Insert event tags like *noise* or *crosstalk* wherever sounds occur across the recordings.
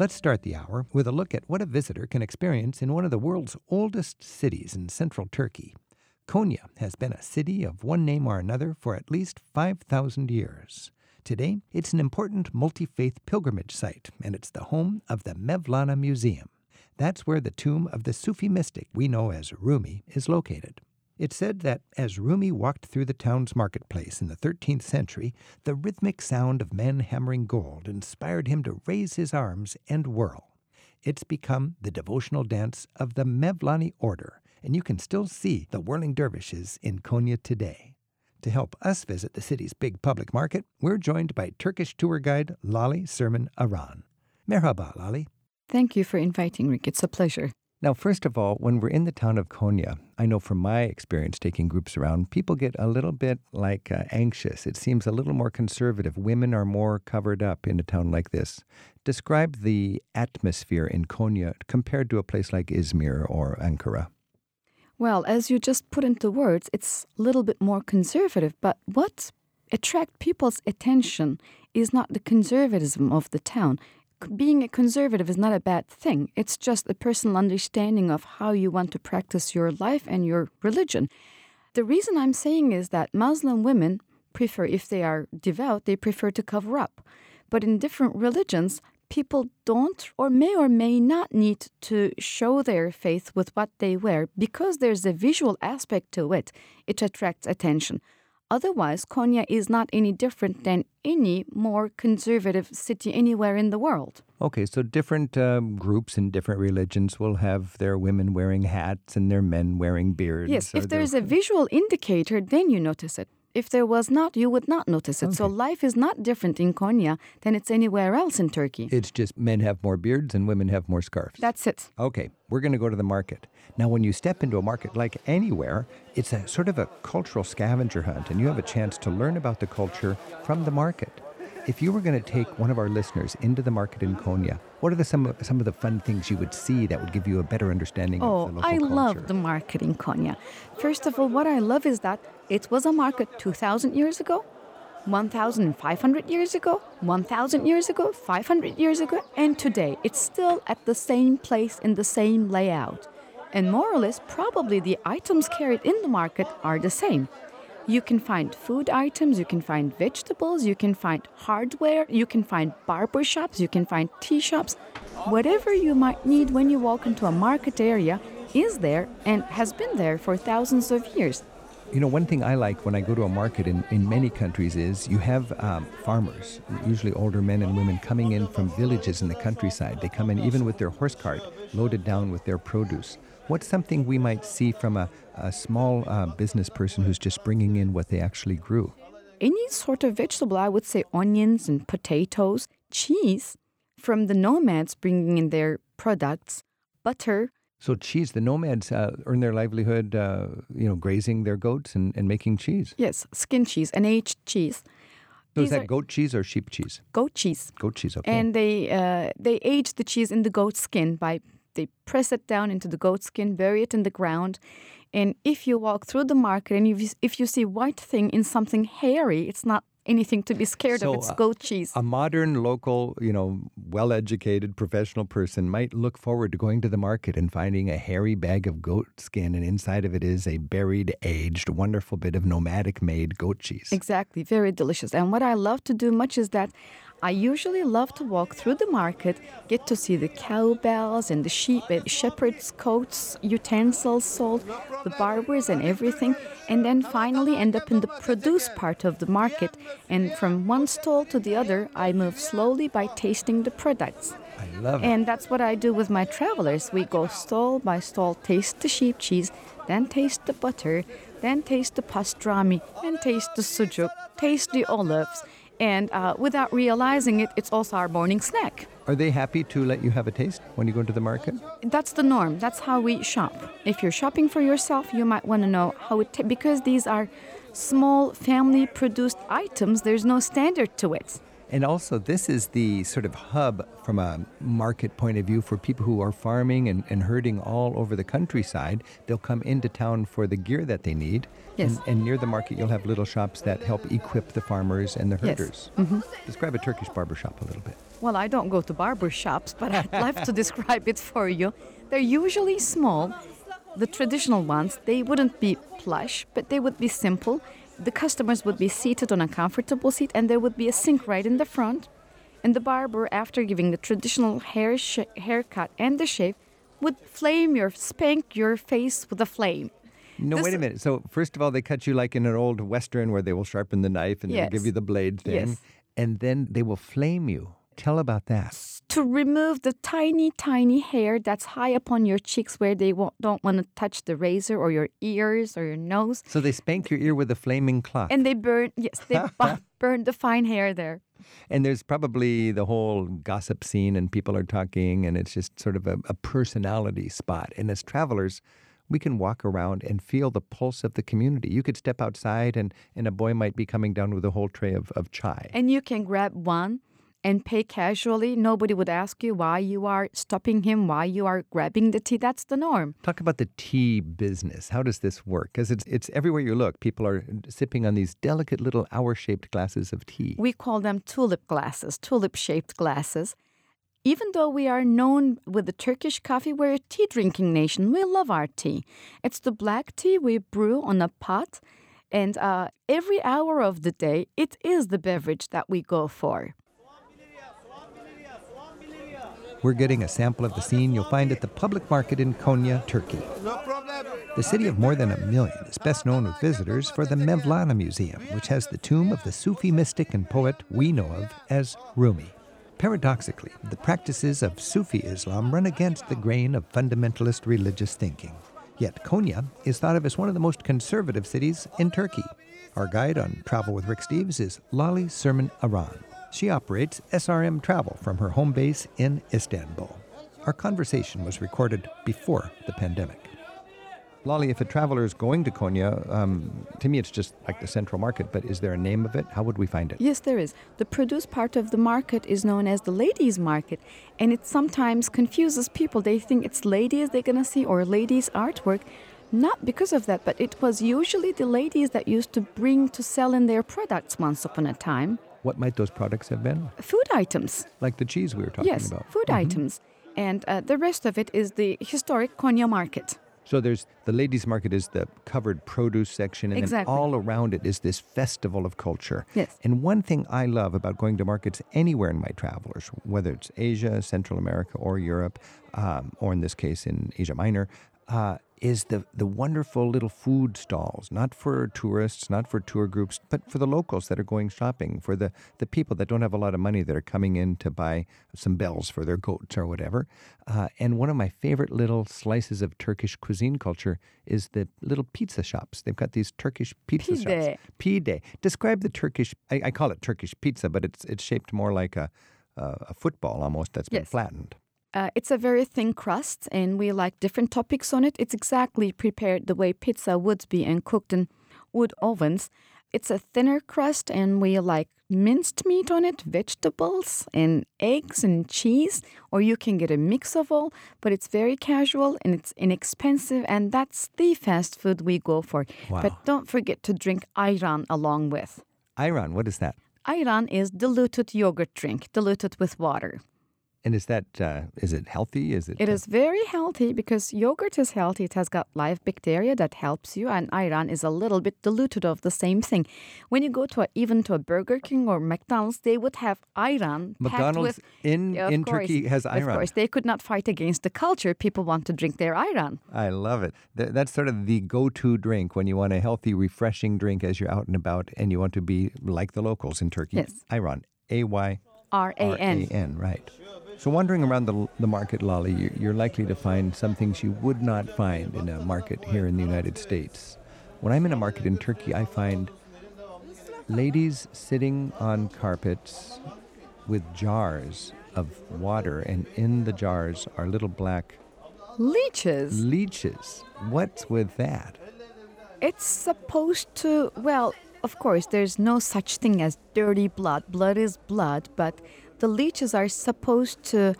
Let's start the hour with a look at what a visitor can experience in one of the world's oldest cities in central Turkey. Konya has been a city of one name or another for at least 5,000 years. Today, it's an important multi faith pilgrimage site, and it's the home of the Mevlana Museum. That's where the tomb of the Sufi mystic we know as Rumi is located. It's said that as Rumi walked through the town's marketplace in the 13th century, the rhythmic sound of men hammering gold inspired him to raise his arms and whirl. It's become the devotional dance of the Mevlani order, and you can still see the whirling dervishes in Konya today. To help us visit the city's big public market, we're joined by Turkish tour guide Lale Surmen Aran. Merhaba, Lale. Thank you for inviting, Rick. It's a pleasure. Now, first of all, when we're in the town of Konya, I know from my experience taking groups around, people get a little bit like uh, anxious. It seems a little more conservative. Women are more covered up in a town like this. Describe the atmosphere in Konya compared to a place like Izmir or Ankara. Well, as you just put into words, it's a little bit more conservative, but what attract people's attention is not the conservatism of the town being a conservative is not a bad thing. It's just a personal understanding of how you want to practice your life and your religion. The reason I'm saying is that Muslim women prefer, if they are devout, they prefer to cover up. But in different religions, people don't or may or may not need to show their faith with what they wear because there's a visual aspect to it. It attracts attention. Otherwise, Konya is not any different than any more conservative city anywhere in the world. Okay, so different um, groups and different religions will have their women wearing hats and their men wearing beards. Yes, if there's a visual indicator, then you notice it. If there was not, you would not notice it. Okay. So life is not different in Konya than it's anywhere else in Turkey. It's just men have more beards and women have more scarves. That's it. Okay, we're going to go to the market. Now, when you step into a market like anywhere, it's a sort of a cultural scavenger hunt, and you have a chance to learn about the culture from the market. If you were going to take one of our listeners into the market in Konya, what are the, some, some of the fun things you would see that would give you a better understanding oh, of the oh, local I culture? love the market in Konya. First of all, what I love is that it was a market 2,000 years ago, 1,500 years ago, 1,000 years ago, 500 years ago, and today. It's still at the same place in the same layout. And more or less, probably the items carried in the market are the same. You can find food items, you can find vegetables, you can find hardware, you can find barber shops, you can find tea shops. Whatever you might need when you walk into a market area is there and has been there for thousands of years. You know, one thing I like when I go to a market in, in many countries is you have um, farmers, usually older men and women, coming in from villages in the countryside. They come in even with their horse cart loaded down with their produce. What's something we might see from a, a small uh, business person who's just bringing in what they actually grew? Any sort of vegetable, I would say onions and potatoes, cheese from the nomads bringing in their products, butter. So cheese, the nomads uh, earn their livelihood, uh, you know, grazing their goats and, and making cheese. Yes, skin cheese and aged cheese. So is that goat cheese or sheep cheese? Goat cheese. Goat cheese, okay. And they uh, they age the cheese in the goat skin by they press it down into the goat skin, bury it in the ground. And if you walk through the market and if you, if you see white thing in something hairy, it's not anything to be scared so of. It's uh, goat cheese. A modern, local, you know, well-educated professional person might look forward to going to the market and finding a hairy bag of goat skin, and inside of it is a buried, aged, wonderful bit of nomadic-made goat cheese. Exactly, very delicious. And what I love to do much is that I usually love to walk through the market, get to see the cowbells and the sheep, uh, shepherd's coats, utensils sold, the barbers and everything, and then finally end up in the produce part of the market. And from one stall to the other, I move slowly by tasting the products. I love it. And that's what I do with my travelers. We go stall by stall, taste the sheep cheese, then taste the butter, then taste the pastrami, then taste the sujuk, taste the olives and uh, without realizing it, it's also our morning snack. Are they happy to let you have a taste when you go into the market? That's the norm. That's how we shop. If you're shopping for yourself, you might want to know how it, because these are small family produced items, there's no standard to it. And also, this is the sort of hub from a market point of view for people who are farming and, and herding all over the countryside. They'll come into town for the gear that they need. Yes. And, and near the market, you'll have little shops that help equip the farmers and the Yes. herders. Mm-hmm. Describe a Turkish barber shop a little bit. Well, I don't go to barber shops, but I'd love to *laughs* describe it for you. They're usually small. The traditional ones, they wouldn't be plush, but they would be simple. The customers would be seated on a comfortable seat, and there would be a sink right in the front. And the barber, after giving the traditional hair sh- haircut and the shave, would flame your, spank your face with a flame. No, This- wait a minute. So, first of all, they cut you like in an old Western where they will sharpen the knife and they'll give you the blade thing. Yes. And then they will flame you. Tell about that. to remove the tiny, tiny hair that's high up on your cheeks where they won't, don't want to touch the razor or your ears or your nose. So, they spank your ear with a flaming cloth. And they burn, yes, they *laughs* burn the fine hair there. And there's probably the whole gossip scene, and people are talking, and it's just sort of a, a personality spot. And as travelers, we can walk around and feel the pulse of the community. You could step outside, and, and a boy might be coming down with a whole tray of, of chai. And you can grab one and pay casually. Nobody would ask you why you are stopping him, why you are grabbing the tea. That's the norm. Talk about the tea business. How does this work? Because it's, it's everywhere you look. People are sipping on these delicate little hour shaped glasses of tea. We call them tulip glasses, tulip shaped glasses. Even though we are known with the Turkish coffee, we're a tea drinking nation. We love our tea. It's the black tea we brew on a pot, and uh, every hour of the day, it is the beverage that we go for. We're getting a sample of the scene you'll find at the public market in Konya, Turkey. The city of more than a million is best known with visitors for the Mevlana Museum, which has the tomb of the Sufi mystic and poet we know of as Rumi. Paradoxically, the practices of Sufi Islam run against the grain of fundamentalist religious thinking. Yet Konya is thought of as one of the most conservative cities in Turkey. Our guide on Travel with Rick Steves is Lale Surmen Aran. She operates SRM Travel from her home base in Istanbul. Our conversation was recorded before the pandemic. Lolly, if a traveler is going to Konya, um, to me it's just like the central market, but is there a name of it? How would we find it? Yes, there is. The produce part of the market is known as the ladies' market, and it sometimes confuses people. They think it's ladies they're going to see or ladies' artwork. Not because of that, but it was usually the ladies that used to bring to sell in their products once upon a time. What might those products have been? Food items. Like the cheese we were talking yes, about. food items. And uh, the rest of it is the historic Konya market. So there's the ladies' market is the covered produce section, and Exactly. then all around it is this festival of culture. Yes. And one thing I love about going to markets anywhere in my travelers, whether it's Asia, Central America, or Europe, um, or in this case in Asia Minor, uh, is the the wonderful little food stalls. Not for tourists, not for tour groups, but for the locals that are going shopping, for the the people that don't have a lot of money that are coming in to buy some bells for their goats or whatever. Uh, and one of my favorite little slices of Turkish cuisine culture is the little pizza shops. They've got these Turkish pizza shops. Pide. Pide. Describe the Turkish. I, I call it Turkish pizza, but it's it's shaped more like a a, a football almost that's been Yes. flattened. Uh, it's a very thin crust, and we like different topics on it. It's exactly prepared the way pizza would be and cooked in wood ovens. It's a thinner crust, and we like minced meat on it, vegetables, and eggs and cheese, or you can get a mix of all. But it's very casual and it's inexpensive, and that's the fast food we go for. Wow. But don't forget to drink ayran along with. Ayran, what is that? Ayran is diluted yogurt drink, diluted with water. And is that uh, is it healthy? Is it? It is very healthy because yogurt is healthy. It has got live bacteria that helps you, and ayran is a little bit diluted of the same thing. When you go to a, even to a Burger King or McDonald's, they would have ayran. McDonald's with, in in course, Turkey has ayran. Of course, they could not fight against the culture. People want to drink their ayran. I love it. Th- that's sort of the go-to drink when you want a healthy, refreshing drink as you're out and about, and you want to be like the locals in Turkey. Yes. Ayran, A Y R A R A N. N, right. So wandering around the, the market, Lolly, you- you're likely to find some things you would not find in a market here in the United States. When I'm in a market in Turkey, I find ladies sitting on carpets with jars of water, and in the jars are little black Leeches. leeches. What's with that? It's supposed to, well, of course, there's no such thing as dirty blood. Blood is blood, but the leeches are supposed to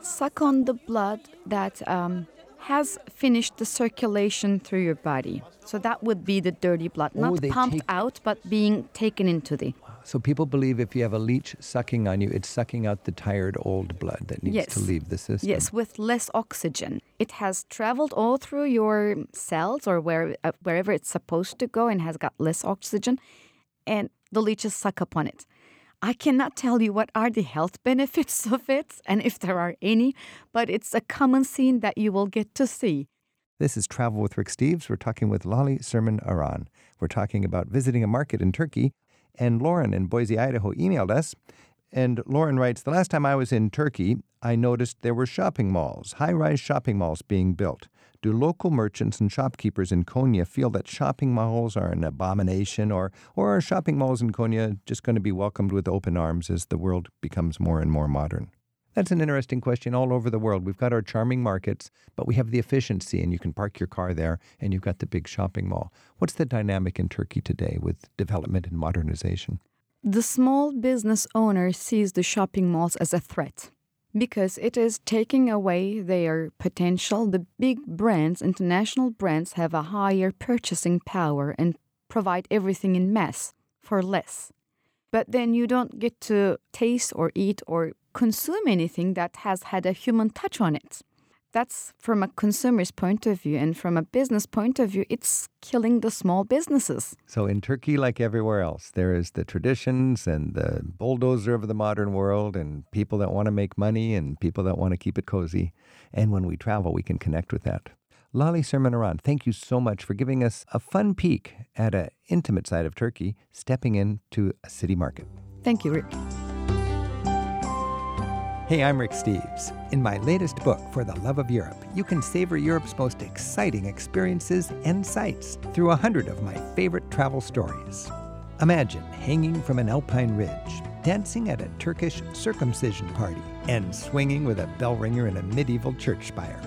suck on the blood that um, has finished the circulation through your body. So that would be the dirty blood, not pumped take- out, but being taken into the. So people believe if you have a leech sucking on you, it's sucking out the tired old blood that needs to leave the system. Yes, with less oxygen. It has traveled all through your cells or where, uh, wherever it's supposed to go and has got less oxygen, and the leeches suck upon it. I cannot tell you what are the health *laughs* benefits of it and if there are any, but it's a common scene that you will get to see. This is Travel with Rick Steves. We're talking with Lale Surmen Aran. We're talking about visiting a market in Turkey. And Lauren in Boise, Idaho emailed us. And Lauren writes The last time I was in Turkey, I noticed there were shopping malls, high rise shopping malls being built. Do local merchants and shopkeepers in Konya feel that shopping malls are an abomination, or, or are shopping malls in Konya just going to be welcomed with open arms as the world becomes more and more modern? That's an interesting question all over the world. We've got our charming markets, but we have the efficiency, and you can park your car there, and you've got the big shopping mall. What's the dynamic in Turkey today with development and modernization? The small business owner sees the shopping malls as a threat because it is taking away their potential. The big brands, international brands, have a higher purchasing power and provide everything in mass for less. But then you don't get to taste or eat or consume anything that has had a human touch on it. That's from a consumer's point of view, and from a business point of view, it's killing the small businesses. So, in Turkey, like everywhere else, there is the traditions and the bulldozer of the modern world, and people that want to make money and people that want to keep it cozy. And when we travel, we can connect with that. Lale Surmen Aran, thank you so much for giving us a fun peek at an intimate side of Turkey, stepping into a city market. Thank you, Rick. Hey, I'm Rick Steves. In my latest book, For the Love of Europe, you can savor Europe's most exciting experiences and sights through a hundred of my favorite travel stories. Imagine hanging from an alpine ridge, dancing at a Turkish circumcision party, and swinging with a bell ringer in a medieval church spire.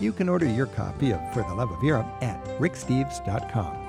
You can order your copy of For the Love of Europe at ricksteves.com.